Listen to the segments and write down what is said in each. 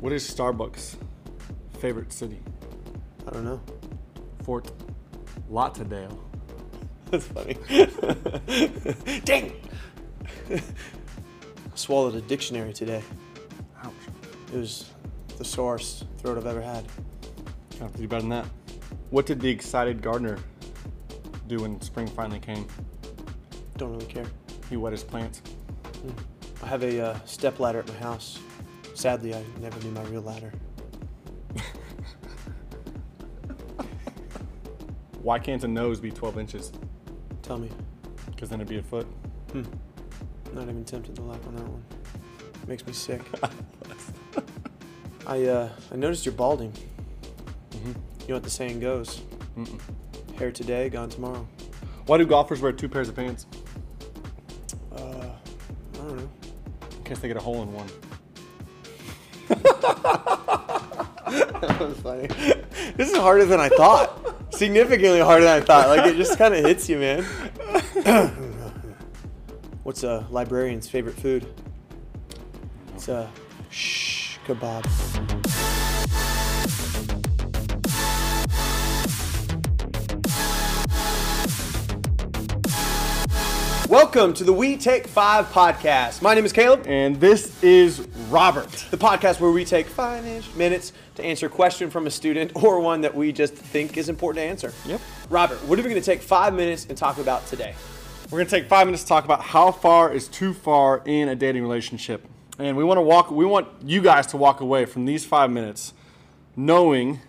What is Starbucks' favorite city? I don't know. Fort Lauderdale. That's funny. Dang! I swallowed a dictionary today. Ouch. It was the sorest throat I've ever had. To do better than that. What did the excited gardener do when spring finally came? Don't really care. He wet his plants. I have a uh, step ladder at my house. Sadly, I never knew my real ladder. Why can't a nose be 12 inches? Tell me. Because then it'd be a foot. Hmm. Not even tempted to laugh on that one. Makes me sick. I uh, I noticed you're balding. Mhm. You know what the saying goes? Mm-mm. Hair today, gone tomorrow. Why do golfers wear two pairs of pants? Uh, I don't know. In case they get a hole in one. That was funny. This is harder than I thought. Significantly harder than I thought. Like it just kind of hits you, man. What's a librarian's favorite food? It's a shh kebab. Welcome to the We Take Five podcast. My name is Caleb. And this is Robert. the podcast where we take five ish minutes to answer a question from a student or one that we just think is important to answer. Yep. Robert, what are we going to take five minutes and talk about today? We're gonna take five minutes to talk about how far is too far in a dating relationship, and we want to walk. We want you guys to walk away from these five minutes knowing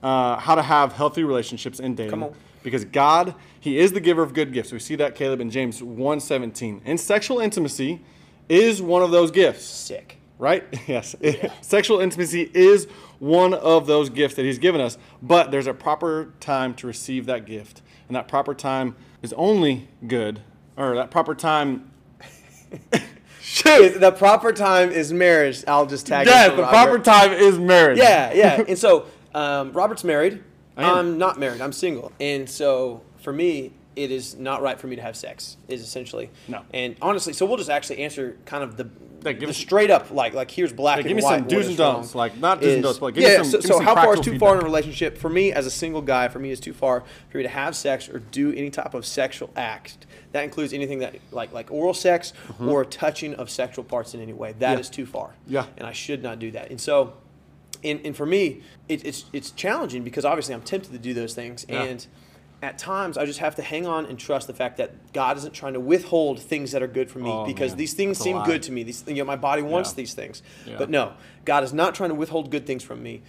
uh, how to have healthy relationships in dating. Come on. Because God, He is the giver of good gifts. We see that Caleb in James 1:17. And sexual intimacy is one of those gifts Sick. Right? Yes. Sexual intimacy is one of those gifts that he's given us, but there's a proper time to receive that gift. And that proper time is only good, or that proper time. Shit! The proper time is marriage. I'll just tag. Yes, for the proper time is marriage. Yeah, yeah. And so um, Robert's married. I'm not married. I'm single. And so for me, it is not right for me to have sex. Is essentially No. And honestly, so we'll just actually answer kind of the, Like, give the straight up like like here's black Like, and give me white. some do's and don'ts. Like, not do's and is- don'ts, but like, give me yeah. some- so so how far is too far in a relationship? For me, as a single guy, for me is too far for me to have sex or do any type of sexual act. That includes anything that like like oral sex or touching of sexual parts in any way. That is Mm-hmm. Yeah. too far. Yeah. And I should not do that. And so and, and for me, it, it's it's challenging because obviously I'm tempted to do those things, Yeah. and at times I just have to hang on and trust the fact that God isn't trying to withhold things that are good for me Oh, because man. these things That's seem good to me. These you know my body wants Yeah. these things, Yeah. but no, God is not trying to withhold good things from me.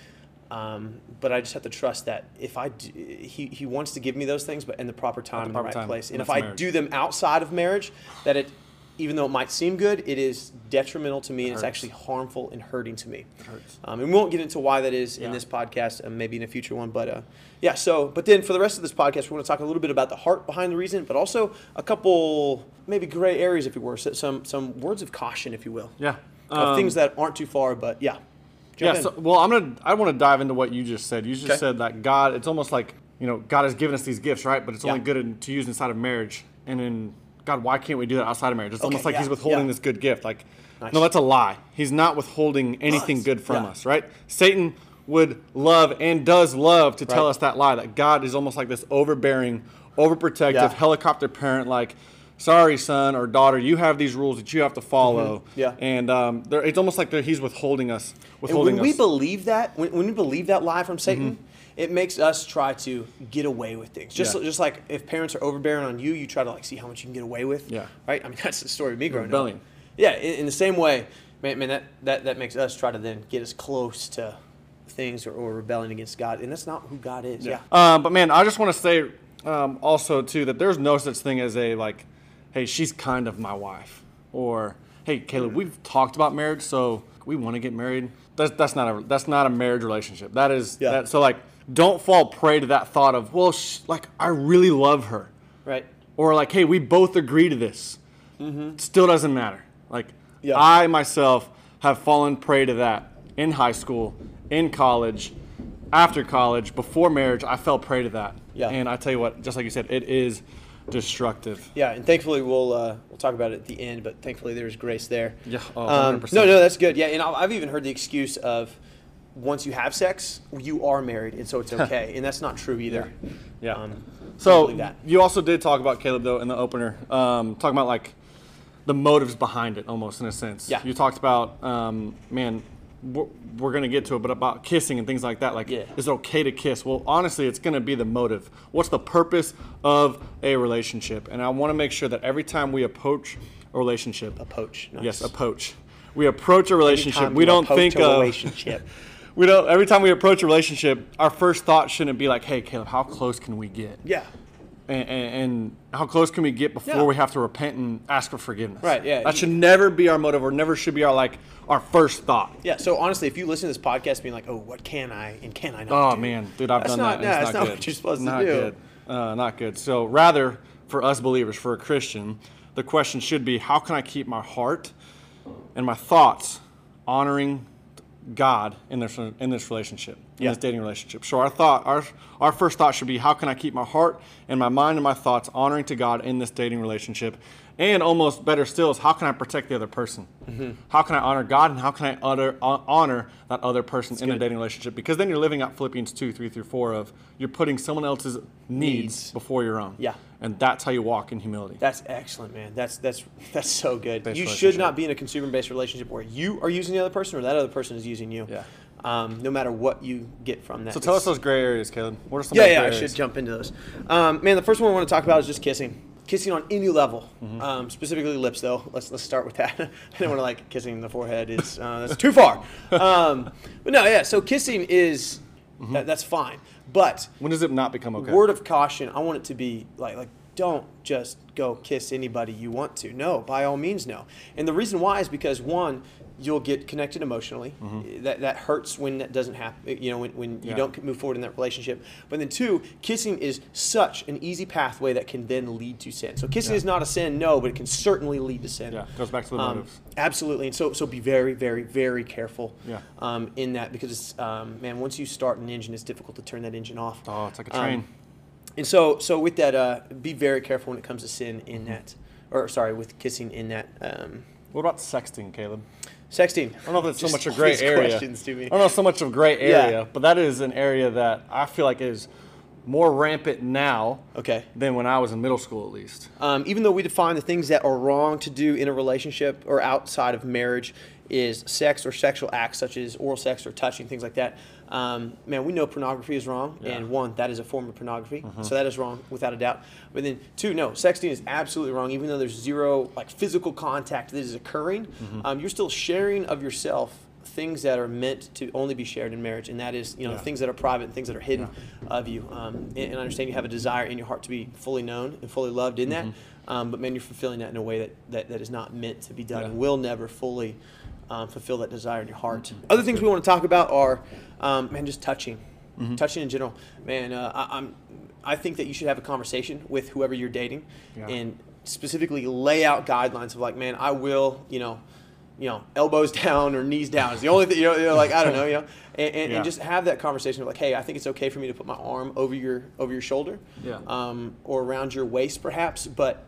Um, but I just have to trust that if I do, he he wants to give me those things, but in the proper time, in the right time, place, and and if I marriage. do them outside of marriage, that it even though it might seem good, it is detrimental to me and it's actually harmful and hurting to me. hurts. Um, and we won't get into why that is Yeah. in this podcast, and maybe in a future one. But uh, yeah, so but then for the rest of this podcast, we want to talk a little bit about the heart behind the reason, but also a couple maybe gray areas, if you were, so- some some words of caution, if you will, Yeah. of Um, things that aren't too far. But yeah, Yeah. Jump in. So, well, I'm gonna. I want to dive into what you just said. You just Okay. said that God. It's almost like you know God has given us these gifts, right? But it's only Yeah. good in, to use inside of marriage. And then God, why can't we do that outside of marriage? It's almost Okay, like He's withholding yeah. this good gift. Like, Nice. no, that's a lie. He's not withholding anything good from Yeah. us, right? Satan would love and does love to tell us that lie that God is almost like this overbearing, overprotective Yeah. helicopter parent, like. Sorry, son or daughter, you have these rules that you have to follow. Mm-hmm. Yeah. and um, it's almost like he's withholding us, And withholding when we believe that, when, when we believe that lie from Satan, it makes us try to get away with things. Just Mm-hmm. Yeah. just like if parents are overbearing on you, you try to like see how much you can get away with. Yeah. Right. I mean, that's the story of me growing Rebellion. up. Yeah. In, in the same way, man, man that, that that makes us try to then get as close to things or, or rebelling against God, and that's not who God is. Yeah. Um, but man, I just want to say um, also too that there's no such thing as a like, hey, she's kind of my wife, or hey, Caleb, we've talked about marriage, so we want to get married. That's that's not a that's not a marriage relationship. That is Yeah. that. So like, don't fall prey to that thought of well, sh- like I really love her, Right. or like, hey, we both agree to this. Mm-hmm. Still doesn't matter. Like. Yeah. I myself have fallen prey to that in high school, in college, after college, before marriage. I fell prey to that. Yeah. And I tell you what, just like you said, it is destructive. Yeah, and thankfully we'll uh, we'll talk about it at the end. But thankfully there's grace there. Yeah, oh, Um, 100%. no, no, that's good. Yeah, and I- I've even heard the excuse of once you have sex, you are married, and so it's okay, and that's not true either. Yeah. Um, So you also did talk about Caleb though in the opener, um, talking about like the motives behind it, almost in a sense. Yeah. You talked about, um, man, we're, we're gonna get to it, but about kissing and things like that. Like, Yeah. is it okay to kiss? Well, honestly, it's gonna be the motive. What's the purpose of a relationship? And I want to make sure that every time we approach a relationship, A poach. Nice. yes, approach. We approach a relationship. We don't approach think a of relationship. we don't. Every time we approach a relationship, our first thought shouldn't be like, "Hey, Caleb, how close can we get?" yeah. and, and, and how close can we get before Yeah. we have to repent and ask for forgiveness? Right, yeah. That should never be our motive, or never should be our like our first thought. Yeah. So honestly, if you listen to this podcast, being like, "Oh, what can I and can I not?" Oh do? man, dude, I've That's done not- that. yeah, it's that's not good. what you're supposed to not do. Good. Uh, not good. So rather, for us believers, for a Christian, the question should be, how can I keep my heart and my thoughts honoring God in this in this relationship, in Yeah. this dating relationship. So our thought, our our first thought should be, how can I keep my heart and my mind and my thoughts honoring to God in this dating relationship? And almost better still is, how can I protect the other person? Mm-hmm. How can I honor God and how can I honor, honor that other person in a dating relationship? Because then you're living out Philippians two, three through four of you're putting someone else's needs, Needs. before your own. Yeah. And that's how you walk in humility. That's excellent, man. That's that's that's so good. Based you should not be in a consumer-based relationship where you are using the other person or that other person is using you. Yeah. Um, no matter what you get from that. so tell us those gray areas, Caleb. What are some Yeah, yeah. I areas? should jump into those. Um, man, the first one I want to talk about is just kissing. Kissing on any level, Mm-hmm. um, specifically lips. Though let's let's start with that. I don't want to like kissing the forehead. Is uh, that's too far. Um, but no, yeah. So kissing is Mm-hmm. that, that's fine. But When does it not become okay? word of caution i want it to be like like don't just go kiss anybody you want to no by all means no and the reason why is because one you'll get connected emotionally that that hurts when that doesn't happen you know when, when you Mm-hmm. Don't move forward in that relationship but then two kissing is such an easy pathway that can then lead to sin so kissing Yeah. is not a sin no but it can certainly lead to sin Yeah, goes back to the Um, motives. absolutely and so so be very very very careful Yeah. um, in that because it's, um, man once you start an engine it's difficult to turn that engine off Oh, it's like a Um, train. and so, so with that, uh, be very careful when it comes to sin in Mm-hmm. that, or sorry, with kissing in that. Um, what about sexting, Caleb? Sexting. I don't know if it's so much a gray area. questions to me. I don't know so much of gray Yeah. area, but that is an area that I feel like is more rampant now Okay. than when I was in middle school, at least. Um, even though we define the things that are wrong to do in a relationship or outside of marriage is sex or sexual acts such as oral sex or touching things like that. Um, man, we know pornography is wrong, Yeah. Mm-hmm. and one, that is a form of pornography, so that is wrong without a doubt. But then two, no, sexting is absolutely wrong. Even though there's zero like physical contact that is occurring, Mm-hmm. um, you're still sharing of yourself things that are meant to only be shared in marriage, and that is you know Yeah. things that are private and things that are hidden of you. Um, and, and I understand you have a desire in your heart to be fully known and fully loved in that, um, but man, you're fulfilling that in a way that, that, that is not meant to be done Yeah. and will never fully um, fulfill that desire in your heart. Other things we want to talk about are um, man, just touching, touching in general. Man, uh, I, I'm I think that you should have a conversation with whoever you're dating Yeah. and specifically lay out guidelines of like, man, I will, you know you know, elbows down or knees down is the only thing, you know, you know, like, I don't know, you know, and, and, Yeah. and just have that conversation of like, hey, I think it's okay for me to put my arm over your, over your shoulder, Yeah. um, or around your waist perhaps, but,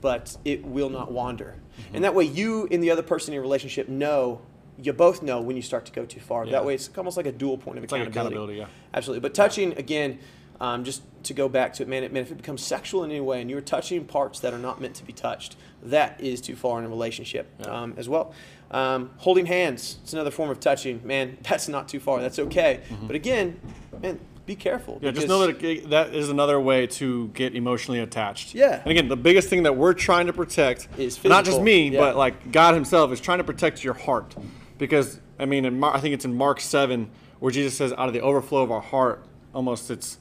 but it will not wander. Mm-hmm. And that way you and the other person in your relationship know, you both know when you start to go too far. Yeah. That way it's almost like a dual point of It's like accountability. accountability, yeah. Absolutely. But touching again, um, just to go back to it, man, man, if it becomes sexual in any way and you're touching parts that are not meant to be touched, that is too far in a relationship Yeah. um, as well. Um, holding hands, it's another form of touching. Man, that's not too far. That's okay. But again, man, be careful. Mm-hmm. Yeah, just know that it, that is another way to get emotionally attached. Yeah. And again, the biggest thing that we're trying to protect Is not just me, yeah. but like God Himself is trying to protect your heart, because I mean, in Mar- I think it's in Mark seven where Jesus says, "Out of the overflow of our heart, almost it's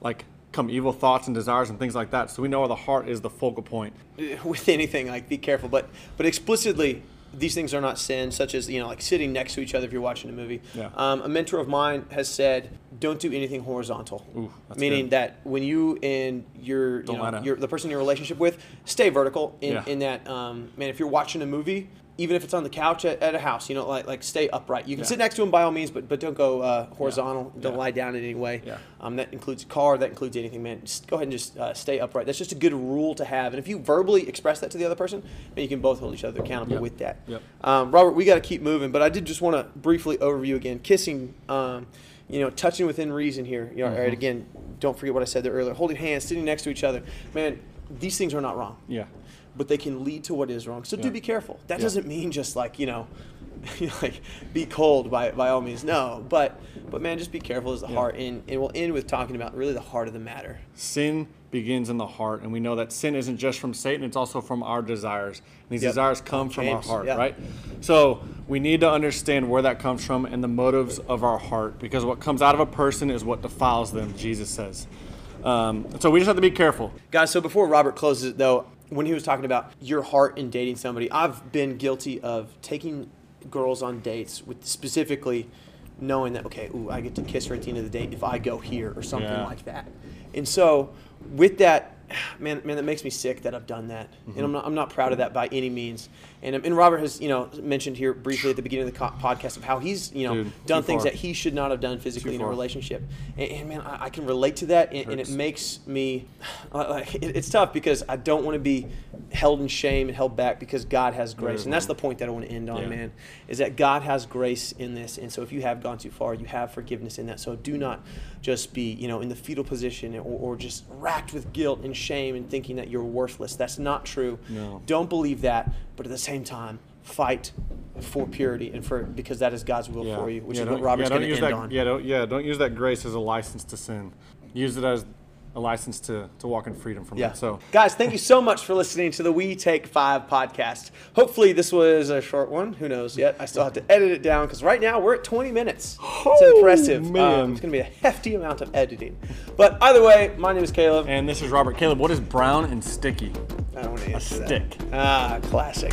like come evil thoughts and desires and things like that." So we know where the heart is the focal point. with anything like be careful but but explicitly these things are not sin such as you know like sitting next to each other if you're watching a movie Yeah. um, a mentor of mine has said don't do anything horizontal Ooh, that's meaning good. that when you and your you know, your, the person you're in your relationship with stay vertical in, Yeah. in that um, man if you're watching a movie even if it's on the couch at, at a house, you know, like like stay upright. You can Yeah. sit next to him by all means, but but don't go uh, horizontal. Don't Yeah. lie down in any way. Yeah. Um, that includes car. That includes anything, man. Just go ahead and just uh, stay upright. That's just a good rule to have. And if you verbally express that to the other person, then you can both hold each other accountable Yep. with that. Yep. Um, Robert, we got to keep moving, but I did just want to briefly overview again. Kissing, um, you know, touching within reason here. You know, all right, Mhm. again, don't forget what I said there earlier. Holding hands, sitting next to each other. Man, these things are not wrong Yeah. But they can lead to what is wrong. So do be careful. That Yeah. doesn't mean just like you know, like be cold by by all means. No, but but man, just be careful as the Yeah. heart. And and we'll end with talking about really the heart of the matter. Sin begins in the heart, and we know that sin isn't just from Satan; it's also from our desires. And these Yep. desires come from our heart, yeah. right? So we need to understand where that comes from and the motives of our heart, because what comes out of a person is what defiles them. Jesus says. Um, so we just have to be careful. Guys, so before Robert closes it though, when he was talking about your heart in dating somebody, I've been guilty of taking girls on dates with specifically knowing that okay, ooh, I get to kiss her at the end of the date if I go here or something Yeah. like that. And so with that, man, man, that makes me sick that I've done that, Mm-hmm. and I'm not, I'm not proud of that by any means. And, and Robert has, you know, mentioned here briefly at the beginning of the co- podcast of how he's, you know, Dude, done things far. that he should not have done physically in a relationship. And, and man, I, I can relate to that, and, and it makes me like it, it's tough because I don't want to be held in shame and held back because God has grace, and that's the point that I want to end on, Yeah. man. Is that God has grace in this, and so if you have gone too far, you have forgiveness in that. So do not just be, you know, in the fetal position or, or just racked with guilt and shame and thinking that you're worthless. That's not true. No. Don't believe that, but at the same time, fight for purity and for because that is God's will for you, which Yeah, is what Robert's yeah, going to end that, on. Yeah, don't, yeah, don't use that grace as a license to sin. Use it as a license to, to walk in freedom from Yeah. it. So guys, thank you so much for listening to the We Take Five podcast. Hopefully, this was a short one. Who knows yet? I still have to edit it down because right now we're at 20 minutes. It's Oh, impressive. man. Um, it's going to be a hefty amount of editing. But either way, my name is Caleb. and this is Robert Caleb. What is brown and sticky? I don't want to answer that. stick. Ah, classic.